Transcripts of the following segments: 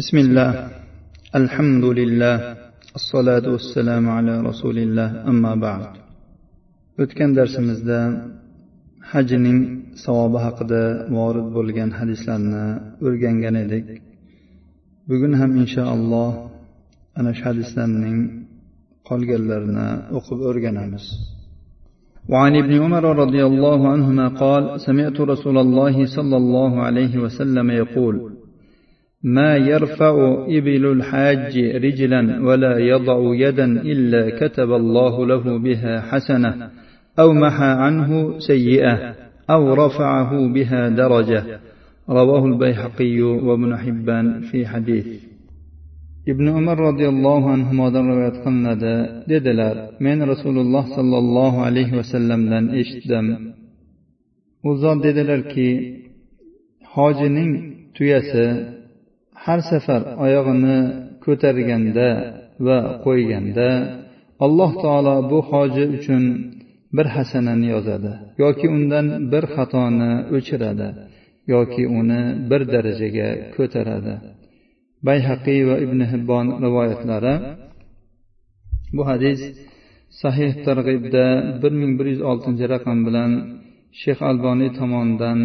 بسم الله الحمد لله الصلاة والسلام على رسول الله أما بعد o'tgan darsimizda hajning savobi haqida vorid bo'lgan hadislarni o'rgangan edik bugun ham inshaalloh ana shu hadislarning qolganlarini o'qib o'rganamiz وعن ابن عمر رضي الله عنهما قال سمعت رسول الله صلى الله عليه وسلم يقول ما يرفع إبل الحاج رجلا ولا يضع يدا إلا كتب الله له بها حسنة أو محى عنه سيئة أو رفعه بها درجة رواه البيحقي وابن حبان في حديث ibn umar roziyallohu anhudan rivoyat qilinadi dedilar men rasululloh sollallohu alayhi vasallamdan eshitdim u zot dedilarki hojining tuyasi har safar oyog'ini ko'targanda va qo'yganda alloh taolo bu hoji uchun bir hasanani yozadi yoki undan bir xatoni o'chiradi yoki uni bir darajaga ko'taradi. Bayhaqiy va ibn hibbon rivoyatlari bu hadis sahih targ'ibda bir ming bir yuz oltinchi raqam bilan shayx alboniy tomonidan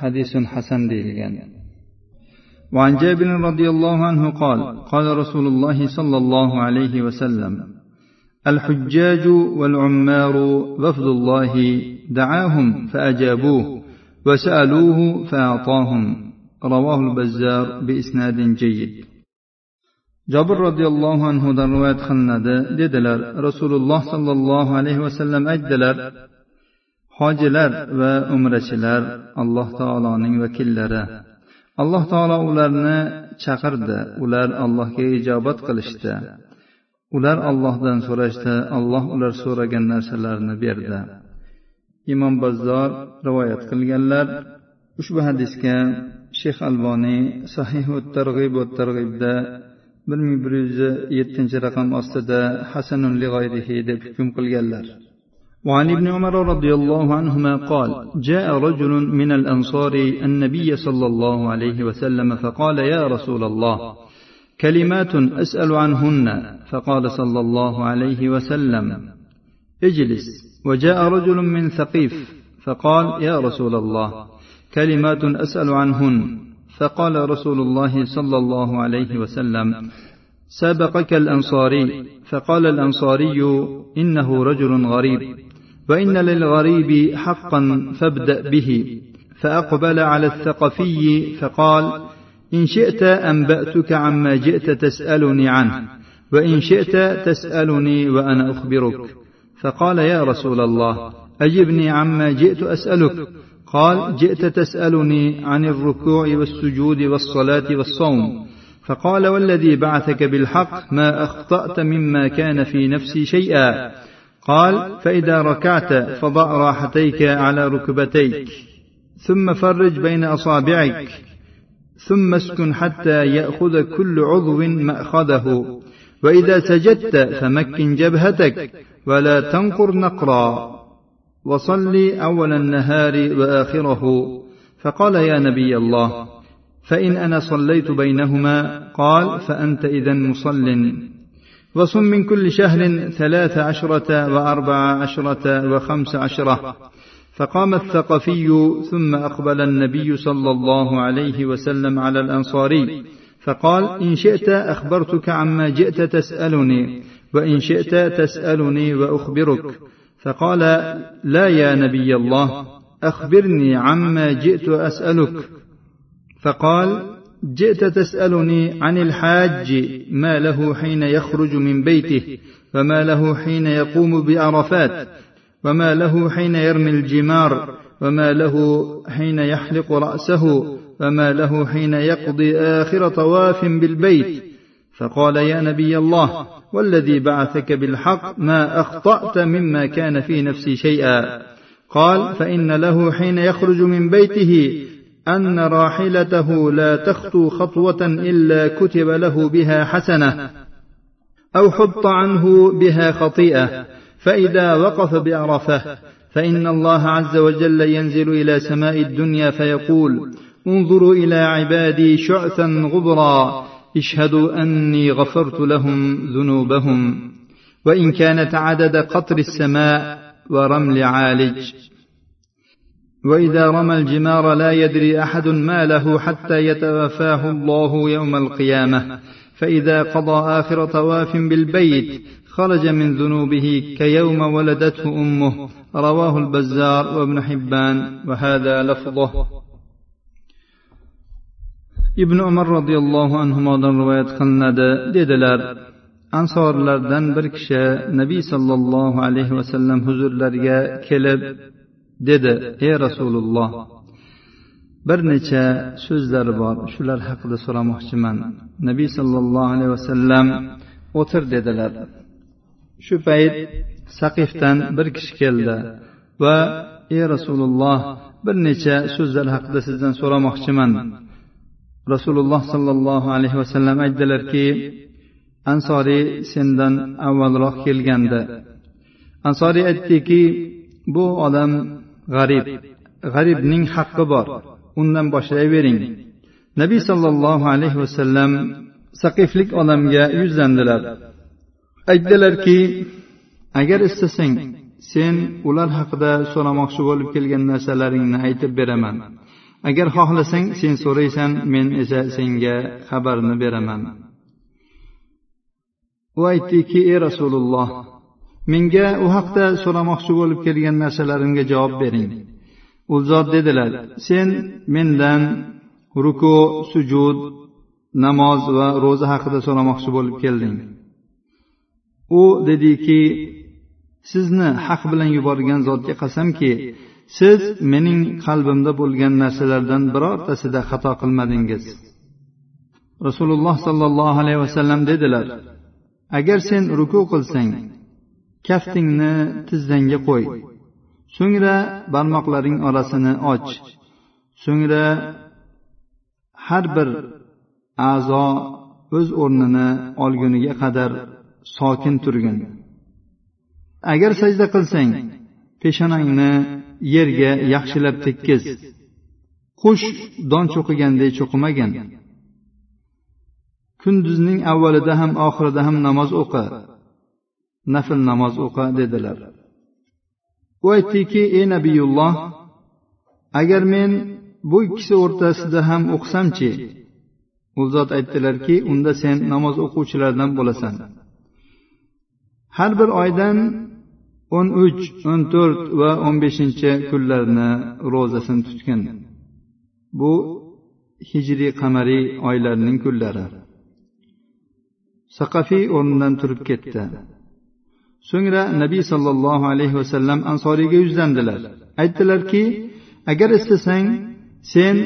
hadisun hasan deyilgan. وعن جابر رضي الله عنه قال قال رسول الله صلى الله عليه وسلم الحجاج والعمار وفد الله دعاهم فأجابوه وسألوه فأعطاهم. رواه البزار بإسناد جيد. جابر رضي الله عنه دروات خلند ددلر رسول الله صلى الله عليه وسلم أجدلر حاجلر وأمرشلر الله تعالى وكلره alloh taolo ularni chaqirdi. Ular allohga ijobat qilishdi. Ular ollohdan so'rashdi. Alloh ular so'ragan narsalarni berdi. Imom bazzor rivoyat qilganlar ushbu hadisga shayx alboniy sahihu targ'ib va targ'ibda bir ming bir yuz yettinchi raqam ostida hasanun lig'oyrihi deb hukm qilganlar. وعن ابن عمر رضي الله عنهما قال جاء رجل من الأنصار النبي صلى الله عليه وسلم فقال يا رسول الله كلمات أسأل عنهن. فقال صلى الله عليه وسلم اجلس. وجاء رجل من ثقيف فقال يا رسول الله كلمات أسأل عنهن. فقال رسول الله صلى الله عليه وسلم سبقك الأنصاري. فقال الأنصاري إنه رجل غريب. وإن للغريب حقا فابدأ به. فأقبل على الثقفي فقال إن شئت أنبأتك عما جئت تسألني عنه وإن شئت تسألني وأنا أخبرك. فقال يا رسول الله أجبني عما جئت أسألك. قال جئت تسألني عن الركوع والسجود والصلاة والصوم. فقال والذي بعثك بالحق ما أخطأت مما كان في نفسي شيئا. قال فإذا ركعت فضع راحتيك على ركبتيك ثم فرج بين أصابعك ثم اسكن حتى يأخذ كل عضو مأخذه. وإذا سجدت فمكن جبهتك ولا تنقر نقرا. وصل أول النهار وآخره. فقال يا نبي الله فإن أنا صليت بينهما قال فأنت إذا مصل. وصم من كل شهر ثلاث عشرة وأربع عشرة وخمس عشرة. فقام الثقفي ثم أقبل النبي صلى الله عليه وسلم على الأنصاري فقال إن شئت أخبرتك عما جئت تسألني وإن شئت تسألني وأخبرك. فقال لا يا نبي الله أخبرني عما جئت أسألك. فقال جئت تسألني عن الحاج ما له حين يخرج من بيته وما له حين يقوم بعرفات وما له حين يرمي الجمار وما له حين يحلق رأسه وما له حين يقضي آخر طواف بالبيت. فقال يا نبي الله والذي بعثك بالحق ما أخطأت مما كان في نفسي شيئا. قال فإن له حين يخرج من بيته أن راحلته لا تخطو خطوة إلا كتب له بها حسنة أو حط عنه بها خطيئة فإذا وقف بعرفة فإن الله عز وجل ينزل إلى سماء الدنيا فيقول انظروا إلى عبادي شعثا غبرا اشهدوا أني غفرت لهم ذنوبهم وإن كانت عدد قطر السماء ورمل عالج. وإذا رمى الجمار لا يدري أحد ما له حتى يتوفاه الله يوم القيامة فإذا قضى آخر طواف بالبيت خرج من ذنوبه كيوم ولدته أمه رواه البزار وابن حبان وهذا لفظه ibn umar roziyallohu anhudan rivoyat qilinadi dedilar ansorlardan bir kishi nabiy sollallohu alayhi vasallam huzurlariga kelib dedi ey rasululloh bir necha so'zlar bor. Shular haqida so'ramoqchiman. Nabiy sollallohu alayhi vasallam o'tir dedilar. Shu payt saqifdan bir kishi keldi va ey rasululloh bir necha so'zlar haqida sizdan so'ramoqchiman. Rasululloh sollallohu alayhi vasallam aytdilarki ansoriy sendan avvalroq kelgandi. Ansoriy aytdiki bu odam g'arib. G'aribning haqqi bor. Undan boshlayvering. Nabiy sollallohu alayhi vasallam saqiflik odamga yuzlandilar. Aytdilarki agar istasang sen ular haqida so'ramoqchi bo'lib kelgan narsalaringni aytib beraman. Agar xohlasang sen so'raysan men esa senga xabarni beraman. U aytdiki ey rasululloh menga u haqda so'ramoqchi bo'lib kelgan narsalarimga javob bering. U zot dedilar sen mendan ruku sujud namoz va ro'za haqida so'ramoqchi bo'lib kelding. U dediki sizni haq bilan yuborgan zotga qasamki siz mening qalbimda bo'lgan narsalardan birortasida xato qilmadingiz. Rasululloh sollallohu alayhi vasallam dedilar agar sen ruku qilsang kaftingni tizzangga qo'y. So'ngra barmoqlaring orasini och. So'ngra har bir a'zo o'z o'rnini olguniga qadar sokin turgin. Agar sajda qilsang peshonangni yerga yaxshilab tekkiz. Qush don cho'qiganday cho'qimagin. Kunduzning avvalida ham oxirida ham namoz o'qi. Nafl namoz o'qi dedilar. U aytdiki ey nabiyulloh agar men bu ikkisi o'rtasida ham o'qisamchi? U zot aytdilarki unda sen namoz o'quvchilardan bo'lasan. Har bir oydan o'n uch o'n to'rt va o'n beshinchi kunlarni ro'zasini tutgin. Bu hijriy qamariy oylarning kunlari. Saqafiy o'rnidan turib ketdi. So'ngra nabiy sollallohu alayhi vasallam ansoriyga yuzlandilar. Aytdilarki agar istasang sen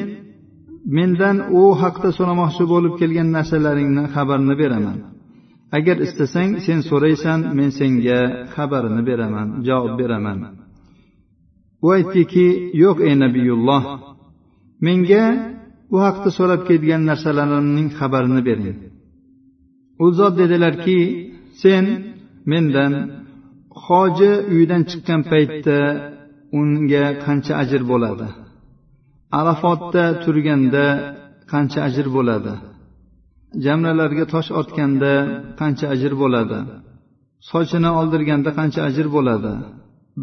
mendan u haqda so'ramoqchi bo'lib kelgan narsalaringni xabarini beraman. Agar istasang sen so'raysan men senga xabarini beraman javob beraman. U aytdiki yo'q ey nabiyulloh menga u haqda so'rab kelgan narsalarimning xabarini bering. U zot dedilarki sen mendan hoji uydan chiqqan paytda unga qancha ajr bo'ladi? Arafotda turganda qancha ajr bo'ladi? Jamralarga tosh otganda qancha ajr bo'ladi? Sochini oldirganda qancha ajr bo'ladi?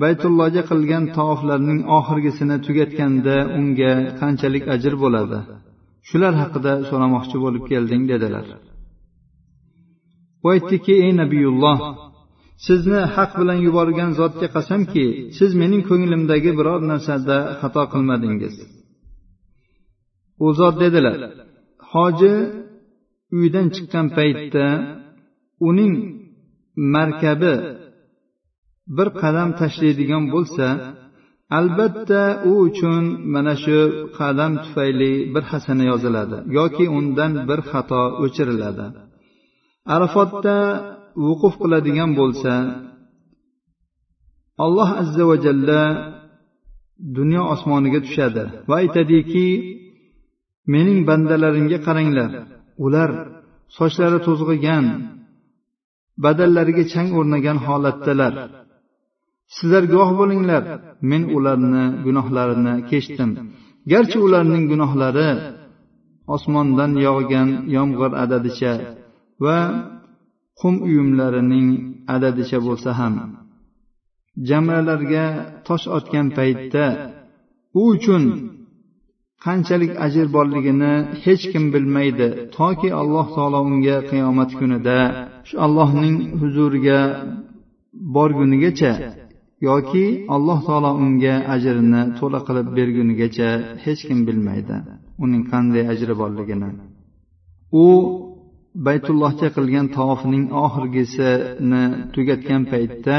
Baytullohga qilgan tavoflarning oxirgisini tugatganda unga qanchalik ajr bo'ladi? Shular haqida so'ramoqchi bo'lib kelding dedilar. U aytdiki ey nabiyulloh sizni haq bilan yuborgan zotga qasamki siz mening ko'nglimdagi biror narsada xato qilmadingiz. U zot dedilar hoji uydan chiqqan paytda uning markabi bir qadam tashlaydigan bo'lsa albatta u uchun mana shu qadam tufayli bir hasana yoziladi yoki undan bir xato o'chiriladi. Arafotda vuquf qiladigan bo'lsa alloh azza va jalla dunyo osmoniga tushadi. Va aytadiki mening bandalarimga qaranglar. Ular sochlari to'zg'igan badallariga chang o'rnagan holatdalar. Sizlar guvoh bo'linglar men ularni gunohlarini kechdim garchi ularning gunohlari osmondan yog'gan yomg'ir adadicha va qum uyumlarining adadicha bo'lsa ham jamralarga tosh otgan paytda u uchun qanchalik ajr borligini hech kim bilmaydi toki alloh taolo unga qiyomat kunida shu allohning huzuriga borgunigacha yoki alloh taolo unga ajrini to'la qilib bergunigacha hech kim bilmaydi uning qanday ajri borligini. U baytullohga qilgan tavofining oxirgisini tugatgan paytda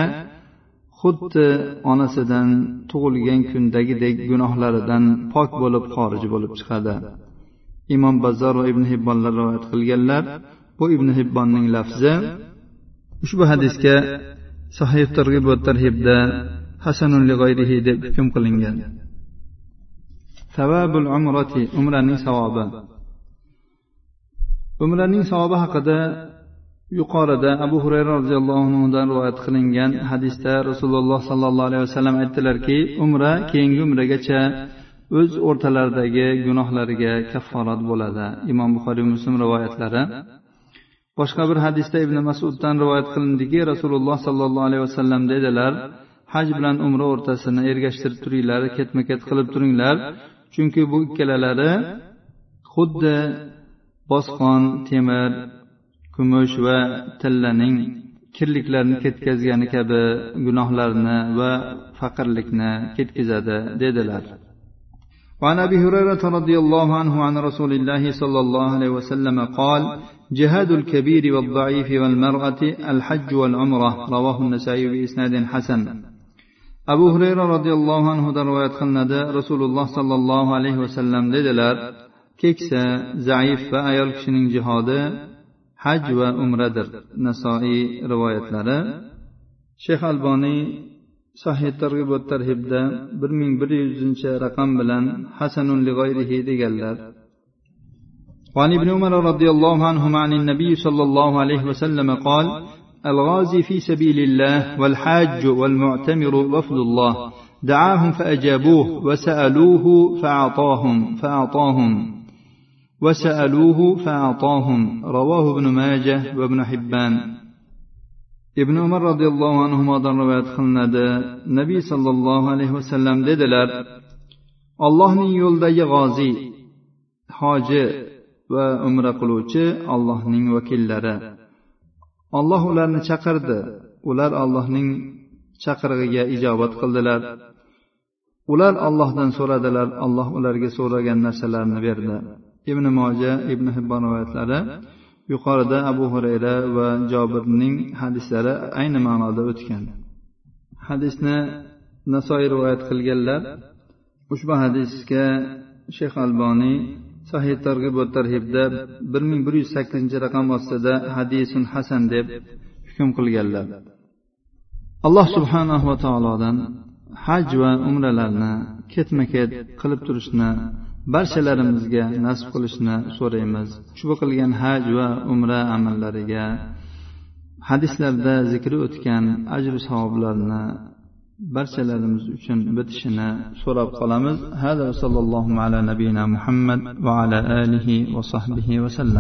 xuddi onasidan tug'ilgan kundagidek gunohlaridan pok bo'lib xorij bo'lib chiqadi. Imom bazzor va ibn hibbonlar rivoyat qilganlar bu ibn hibbonning lafzi ushbu hadisga sahih targ'ib va tarhibda hasanun li deb hukm qilingan. Savabul umrati umraning savobi. Umraning savobi haqida yuqorida abu hurayra roziyallohu anhudan rivoyat qilingan hadisda rasululloh sollallohu alayhi vasallam aytdilarki umra keyingi umragacha o'z o'rtalaridagi gunohlariga kafforat bo'ladi. Imom buxoriy muslim rivoyatlari. Boshqa bir hadisda ibn masuddan rivoyat qilindiki rasululloh sollallohu alayhi vasallam dedilar haj bilan umra o'rtasini ergashtirib turinglar ketma ket qilib turinglar chunki bu ikkalalari xuddi bosqon temir kumush va tillaning kirliklarni ketkazgani kabi gunohlarni va faqirlikni ketkazadi dedilar وعن ابي هريره رضي الله عنه عن رسول الله صلى الله عليه وسلم قال جهاد الكبير والضعيف والمراه الحج والعمره رواه النسائي باسناد حسن abu hurayra roziyallohu anhudan rivoyat qilinadi rasululloh sollallohu alayhi vasallam dedilar keksa zaif va ayol kishining jihodi haj va umradir nasoiy rivoyatlari shayx alboniy sahih targ'ib va tarhibda bir ming bir yuzinchi raqam bilan hasanun lig'oyrihi deganlar وعن ابن عمر رضي الله عنهما عن النبي صلى الله عليه وسلم قال الغازي في سبيل الله والحاج والمعتمر وفد الله دعاهم فأجابوه وسألوه فأعطاهم فأعطاهم وسألوه فأعطاهم رواه ابن ماجه وابن حبان ibn umar roziyallohu anhudan rivoyat qilinadi nabiy sollallohu alayhi vasallam dedilar allohning yo'lidagi g'oziy hoji va umra qiluvchi allohning vakillari olloh ularni chaqirdi ular allohning chaqirig'iga ijobat qildilar ular ollohdan so'radilar alloh ularga so'ragan narsalarni berdi Ibn moja ibn hibbon rivoyatlari yuqorida abu hurayra va jobirning hadislari ayni ma'noda o'tgan. Hadisni nasoiy rivoyat qilganlar ushbu hadisga shayx alboniy sahih targ'ib va tarhibda bir ming bir yuz sakkizinchi raqam ostida hadisun hasan deb hukm qilganlar. Alloh subhanahu va taolodan haj va umralarni ketma ket qilib turishni barchalarimizga nasib qilishni so'raymiz. Ushbu qilgan haj va umra amallariga hadislarda zikri o'tgan ajru savoblarni barchalarimiz uchun bitishini so'rab qolamiz. Hada sallallohu ala nabiyina muhammad va ala alihi va sahbihi vasallam